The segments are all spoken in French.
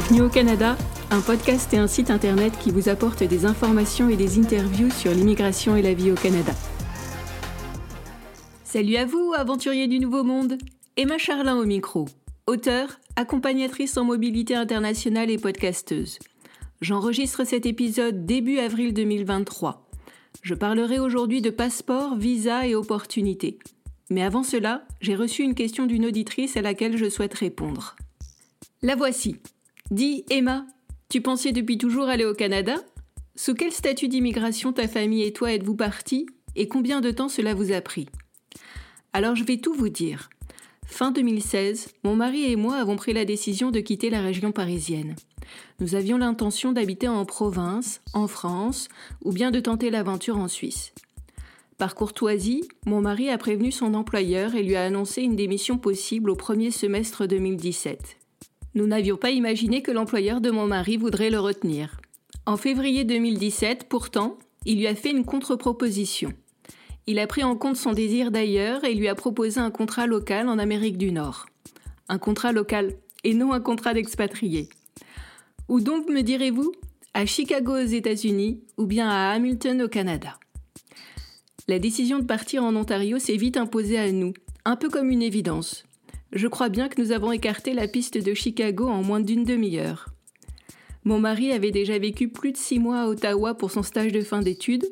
Bienvenue au Canada, un podcast et un site internet qui vous apporte des informations et des interviews sur l'immigration et la vie au Canada. Salut à vous, aventuriers du Nouveau Monde Emma Charlin au micro, auteure, accompagnatrice en mobilité internationale et podcasteuse. J'enregistre cet épisode début avril 2023. Je parlerai aujourd'hui de passeport, visa et opportunités. Mais avant cela, j'ai reçu une question d'une auditrice à laquelle je souhaite répondre. La voici. Dis Emma, tu pensais depuis toujours aller au Canada? Sous quel statut d'immigration ta famille et toi êtes-vous partis? Et combien de temps cela vous a pris? Alors je vais tout vous dire. Fin 2016, mon mari et moi avons pris la décision de quitter la région parisienne. Nous avions l'intention d'habiter en province, en France, ou bien de tenter l'aventure en Suisse. Par courtoisie, mon mari a prévenu son employeur et lui a annoncé une démission possible au premier semestre 2017. Nous n'avions pas imaginé que l'employeur de mon mari voudrait le retenir. En février 2017, pourtant, il lui a fait une contre-proposition. Il a pris en compte son désir d'ailleurs et lui a proposé un contrat local en Amérique du Nord. Un contrat local et non un contrat d'expatrié. Où donc me direz-vous? À Chicago aux États-Unis ou bien à Hamilton au Canada? La décision de partir en Ontario s'est vite imposée à nous, un peu comme une évidence. Je crois bien que nous avons écarté la piste de Chicago en moins d'une demi-heure. Mon mari avait déjà vécu plus de six mois à Ottawa pour son stage de fin d'études.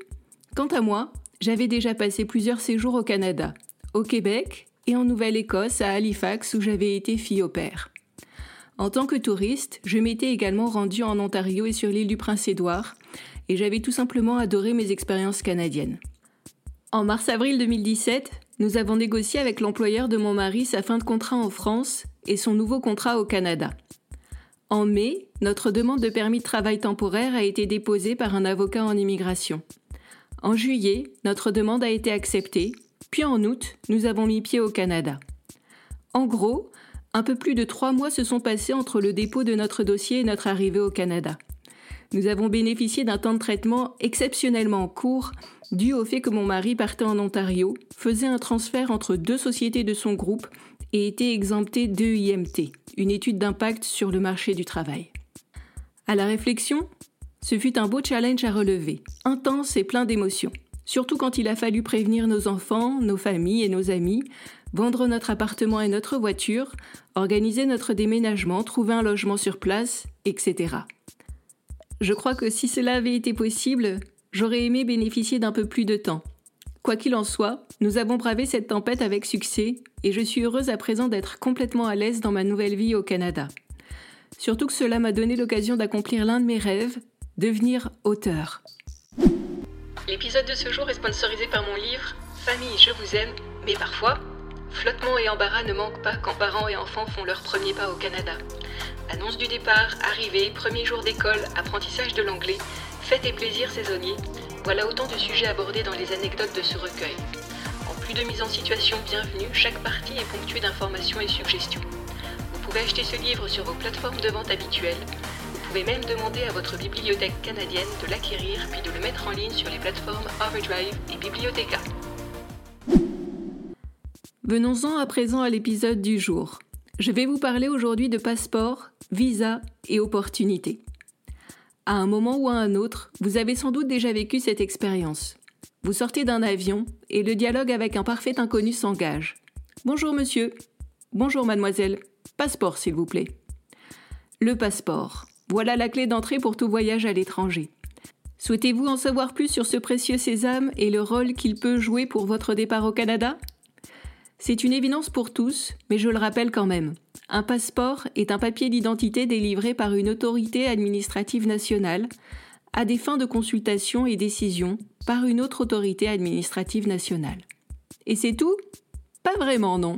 Quant à moi, j'avais déjà passé plusieurs séjours au Canada, au Québec et en Nouvelle-Écosse à Halifax où j'avais été fille au père. En tant que touriste, je m'étais également rendue en Ontario et sur l'île du Prince-Édouard, et j'avais tout simplement adoré mes expériences canadiennes. En mars-avril 2017, nous avons négocié avec l'employeur de mon mari sa fin de contrat en France et son nouveau contrat au Canada. En mai, notre demande de permis de travail temporaire a été déposée par un avocat en immigration. En juillet, notre demande a été acceptée, puis en août, nous avons mis pied au Canada. En gros, un peu plus de trois mois se sont passés entre le dépôt de notre dossier et notre arrivée au Canada. Nous avons bénéficié d'un temps de traitement exceptionnellement court dû au fait que mon mari partait en Ontario, faisait un transfert entre deux sociétés de son groupe et était exempté d'EIMT, une étude d'impact sur le marché du travail. À la réflexion, ce fut un beau challenge à relever, intense et plein d'émotions, surtout quand il a fallu prévenir nos enfants, nos familles et nos amis, vendre notre appartement et notre voiture, organiser notre déménagement, trouver un logement sur place, etc. Je crois que si cela avait été possible, j'aurais aimé bénéficier d'un peu plus de temps. Quoi qu'il en soit, nous avons bravé cette tempête avec succès et je suis heureuse à présent d'être complètement à l'aise dans ma nouvelle vie au Canada. Surtout que cela m'a donné l'occasion d'accomplir l'un de mes rêves, devenir auteur. L'épisode de ce jour est sponsorisé par mon livre Famille, je vous aime, mais parfois, flottement et embarras ne manquent pas quand parents et enfants font leur premier pas au Canada. Annonce du départ, arrivée, premier jour d'école, apprentissage de l'anglais, fêtes et plaisirs saisonniers, voilà autant de sujets abordés dans les anecdotes de ce recueil. En plus de mise en situation bienvenue, chaque partie est ponctuée d'informations et suggestions. Vous pouvez acheter ce livre sur vos plateformes de vente habituelles. Vous pouvez même demander à votre bibliothèque canadienne de l'acquérir puis de le mettre en ligne sur les plateformes Overdrive et Bibliotheca. Venons-en à présent à l'épisode du jour. Je vais vous parler aujourd'hui de passeport, visa et opportunités. À un moment ou à un autre, vous avez sans doute déjà vécu cette expérience. Vous sortez d'un avion et le dialogue avec un parfait inconnu s'engage. Bonjour monsieur. Bonjour mademoiselle. Passeport s'il vous plaît. Le passeport. Voilà la clé d'entrée pour tout voyage à l'étranger. Souhaitez-vous en savoir plus sur ce précieux sésame et le rôle qu'il peut jouer pour votre départ au Canada? C'est une évidence pour tous, mais je le rappelle quand même. Un passeport est un papier d'identité délivré par une autorité administrative nationale à des fins de consultation et décision par une autre autorité administrative nationale. Et c'est tout? Pas vraiment, non.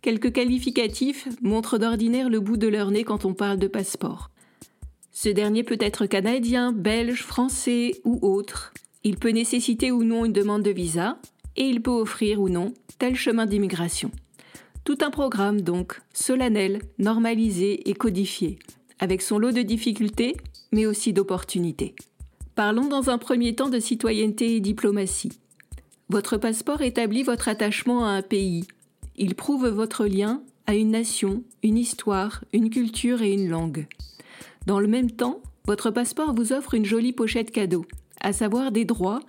Quelques qualificatifs montrent d'ordinaire le bout de leur nez quand on parle de passeport. Ce dernier peut être canadien, belge, français ou autre. Il peut nécessiter ou non une demande de visa et il peut offrir ou non tel chemin d'immigration. Tout un programme donc, solennel, normalisé et codifié, avec son lot de difficultés, mais aussi d'opportunités. Parlons dans un premier temps de citoyenneté et diplomatie. Votre passeport établit votre attachement à un pays. Il prouve votre lien à une nation, une histoire, une culture et une langue. Dans le même temps, votre passeport vous offre une jolie pochette cadeau, à savoir des droits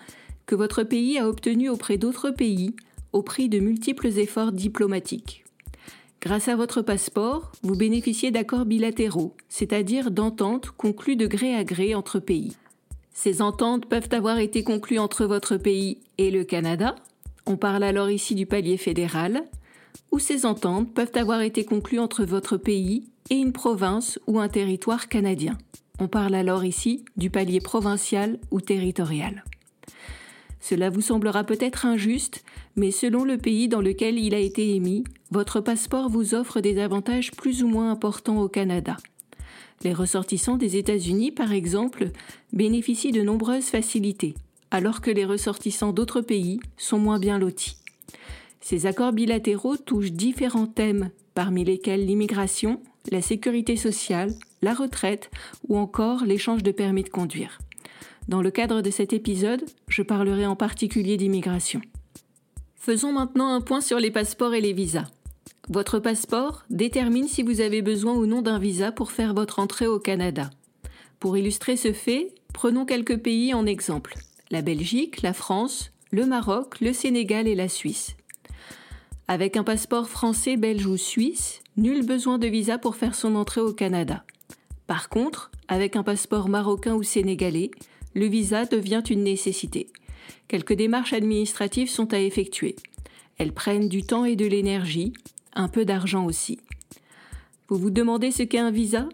que votre pays a obtenus auprès d'autres pays au prix de multiples efforts diplomatiques. Grâce à votre passeport, vous bénéficiez d'accords bilatéraux, c'est-à-dire d'ententes conclues de gré à gré entre pays. Ces ententes peuvent avoir été conclues entre votre pays et le Canada, on parle alors ici du palier fédéral, ou ces ententes peuvent avoir été conclues entre votre pays et une province ou un territoire canadien. On parle alors ici du palier provincial ou territorial. Cela vous semblera peut-être injuste, mais selon le pays dans lequel il a été émis, votre passeport vous offre des avantages plus ou moins importants au Canada. Les ressortissants des États-Unis, par exemple, bénéficient de nombreuses facilités, alors que les ressortissants d'autres pays sont moins bien lotis. Ces accords bilatéraux touchent différents thèmes, parmi lesquels l'immigration, la sécurité sociale, la retraite ou encore l'échange de permis de conduire. Dans le cadre de cet épisode, je parlerai en particulier d'immigration. Faisons maintenant un point sur les passeports et les visas. Votre passeport détermine si vous avez besoin ou non d'un visa pour faire votre entrée au Canada. Pour illustrer ce fait, prenons quelques pays en exemple. La Belgique, la France, le Maroc, le Sénégal et la Suisse. Avec un passeport français, belge ou suisse, nul besoin de visa pour faire son entrée au Canada. Par contre, avec un passeport marocain ou sénégalais, le visa devient une nécessité. Quelques démarches administratives sont à effectuer. Elles prennent du temps et de l'énergie, un peu d'argent aussi. Vous vous demandez ce qu'est un visa?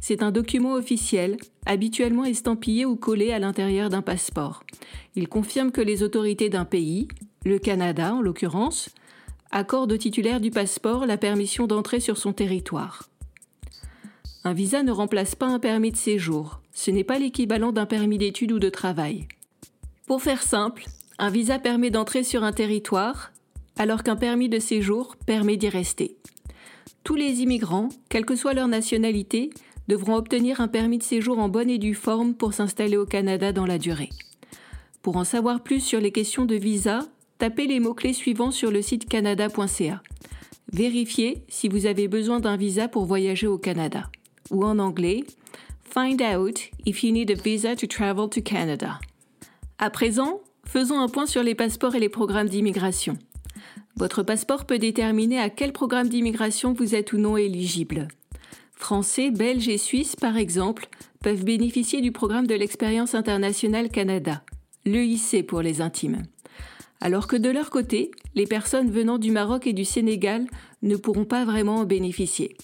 C'est un document officiel, habituellement estampillé ou collé à l'intérieur d'un passeport. Il confirme que les autorités d'un pays, le Canada en l'occurrence, accordent au titulaire du passeport la permission d'entrer sur son territoire. Un visa ne remplace pas un permis de séjour. Ce n'est pas l'équivalent d'un permis d'études ou de travail. Pour faire simple, un visa permet d'entrer sur un territoire, alors qu'un permis de séjour permet d'y rester. Tous les immigrants, quelle que soit leur nationalité, devront obtenir un permis de séjour en bonne et due forme pour s'installer au Canada dans la durée. Pour en savoir plus sur les questions de visa, tapez les mots-clés suivants sur le site canada.ca. Vérifiez si vous avez besoin d'un visa pour voyager au Canada ou en anglais Find out if you need a visa to travel to Canada. À présent, faisons un point sur les passeports et les programmes d'immigration. Votre passeport peut déterminer à quel programme d'immigration vous êtes ou non éligible. Français, Belges et Suisses, par exemple, peuvent bénéficier du programme de l'expérience internationale Canada, l'EIC pour les intimes. Alors que de leur côté, les personnes venant du Maroc et du Sénégal ne pourront pas vraiment en bénéficier.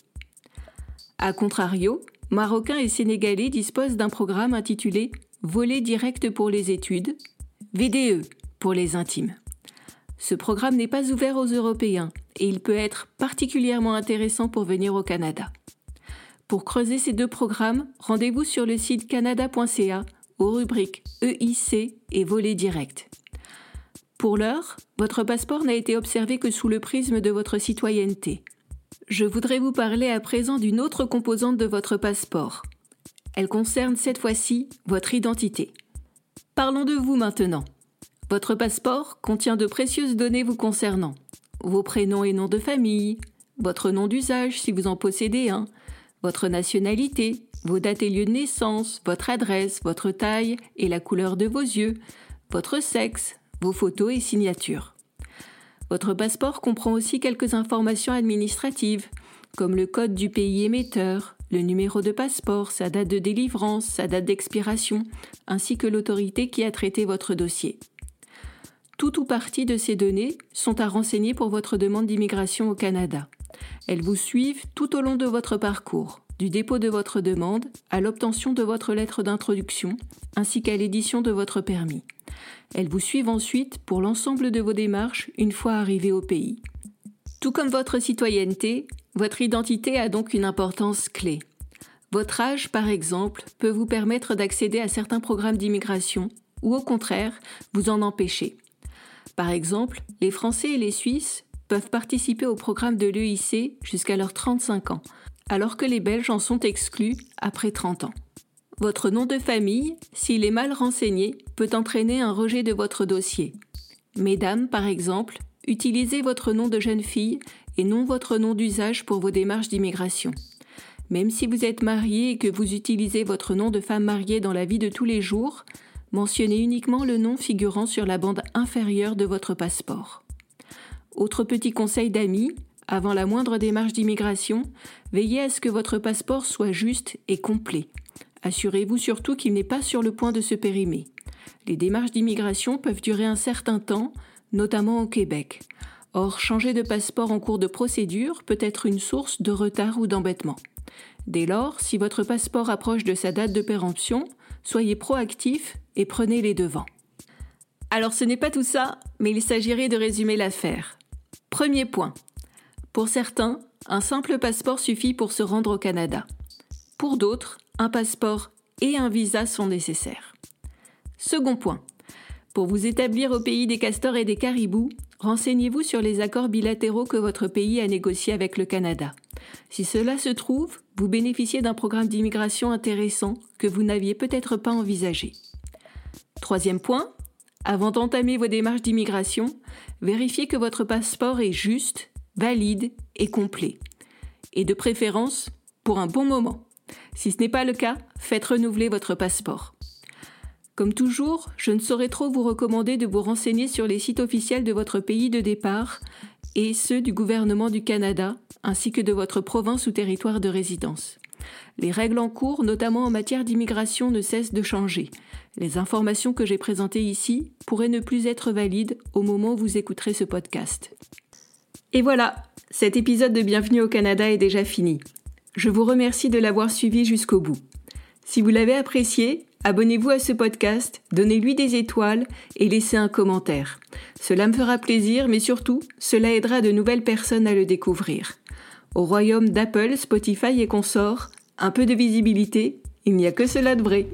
A contrario, Marocains et Sénégalais disposent d'un programme intitulé Volet direct pour les études, VDE pour les intimes. Ce programme n'est pas ouvert aux Européens et il peut être particulièrement intéressant pour venir au Canada. Pour creuser ces deux programmes, rendez-vous sur le site canada.ca aux rubriques EIC et Volet direct. Pour l'heure, votre passeport n'a été observé que sous le prisme de votre citoyenneté. Je voudrais vous parler à présent d'une autre composante de votre passeport. Elle concerne cette fois-ci votre identité. Parlons de vous maintenant. Votre passeport contient de précieuses données vous concernant. Vos prénoms et noms de famille, votre nom d'usage si vous en possédez un, votre nationalité, vos dates et lieux de naissance, votre adresse, votre taille et la couleur de vos yeux, votre sexe, vos photos et signatures. Votre passeport comprend aussi quelques informations administratives, comme le code du pays émetteur, le numéro de passeport, sa date de délivrance, sa date d'expiration, ainsi que l'autorité qui a traité votre dossier. Tout ou partie de ces données sont à renseigner pour votre demande d'immigration au Canada. Elles vous suivent tout au long de votre parcours, du dépôt de votre demande à l'obtention de votre lettre d'introduction, ainsi qu'à l'édition de votre permis. Elles vous suivent ensuite pour l'ensemble de vos démarches une fois arrivé au pays. Tout comme votre citoyenneté, votre identité a donc une importance clé. Votre âge, par exemple, peut vous permettre d'accéder à certains programmes d'immigration ou au contraire, vous en empêcher. Par exemple, les Français et les Suisses peuvent participer au programme de l'EIC jusqu'à leurs 35 ans, alors que les Belges en sont exclus après 30 ans. Votre nom de famille, s'il est mal renseigné, peut entraîner un rejet de votre dossier. Mesdames, par exemple, utilisez votre nom de jeune fille et non votre nom d'usage pour vos démarches d'immigration. Même si vous êtes marié et que vous utilisez votre nom de femme mariée dans la vie de tous les jours, mentionnez uniquement le nom figurant sur la bande inférieure de votre passeport. Autre petit conseil d'amis, avant la moindre démarche d'immigration, veillez à ce que votre passeport soit juste et complet. Assurez-vous surtout qu'il n'est pas sur le point de se périmer. Les démarches d'immigration peuvent durer un certain temps, notamment au Québec. Or, changer de passeport en cours de procédure peut être une source de retard ou d'embêtement. Dès lors, si votre passeport approche de sa date de péremption, soyez proactif et prenez les devants. Alors ce n'est pas tout ça, mais il s'agirait de résumer l'affaire. Premier point. Pour certains, un simple passeport suffit pour se rendre au Canada. Pour d'autres, un passeport et un visa sont nécessaires. Second point. Pour vous établir au pays des castors et des caribous, renseignez-vous sur les accords bilatéraux que votre pays a négociés avec le Canada. Si cela se trouve, vous bénéficiez d'un programme d'immigration intéressant que vous n'aviez peut-être pas envisagé. Troisième point, avant d'entamer vos démarches d'immigration, vérifiez que votre passeport est juste, valide et complet. Et de préférence, pour un bon moment. Si ce n'est pas le cas, faites renouveler votre passeport. Comme toujours, je ne saurais trop vous recommander de vous renseigner sur les sites officiels de votre pays de départ et ceux du gouvernement du Canada, ainsi que de votre province ou territoire de résidence. Les règles en cours, notamment en matière d'immigration, ne cessent de changer. Les informations que j'ai présentées ici pourraient ne plus être valides au moment où vous écouterez ce podcast. Et voilà, cet épisode de Bienvenue au Canada est déjà fini. Je vous remercie de l'avoir suivi jusqu'au bout. Si vous l'avez apprécié, abonnez-vous à ce podcast, donnez-lui des étoiles et laissez un commentaire. Cela me fera plaisir, mais surtout, cela aidera de nouvelles personnes à le découvrir. Au royaume d'Apple, Spotify et consorts, un peu de visibilité, il n'y a que cela de vrai.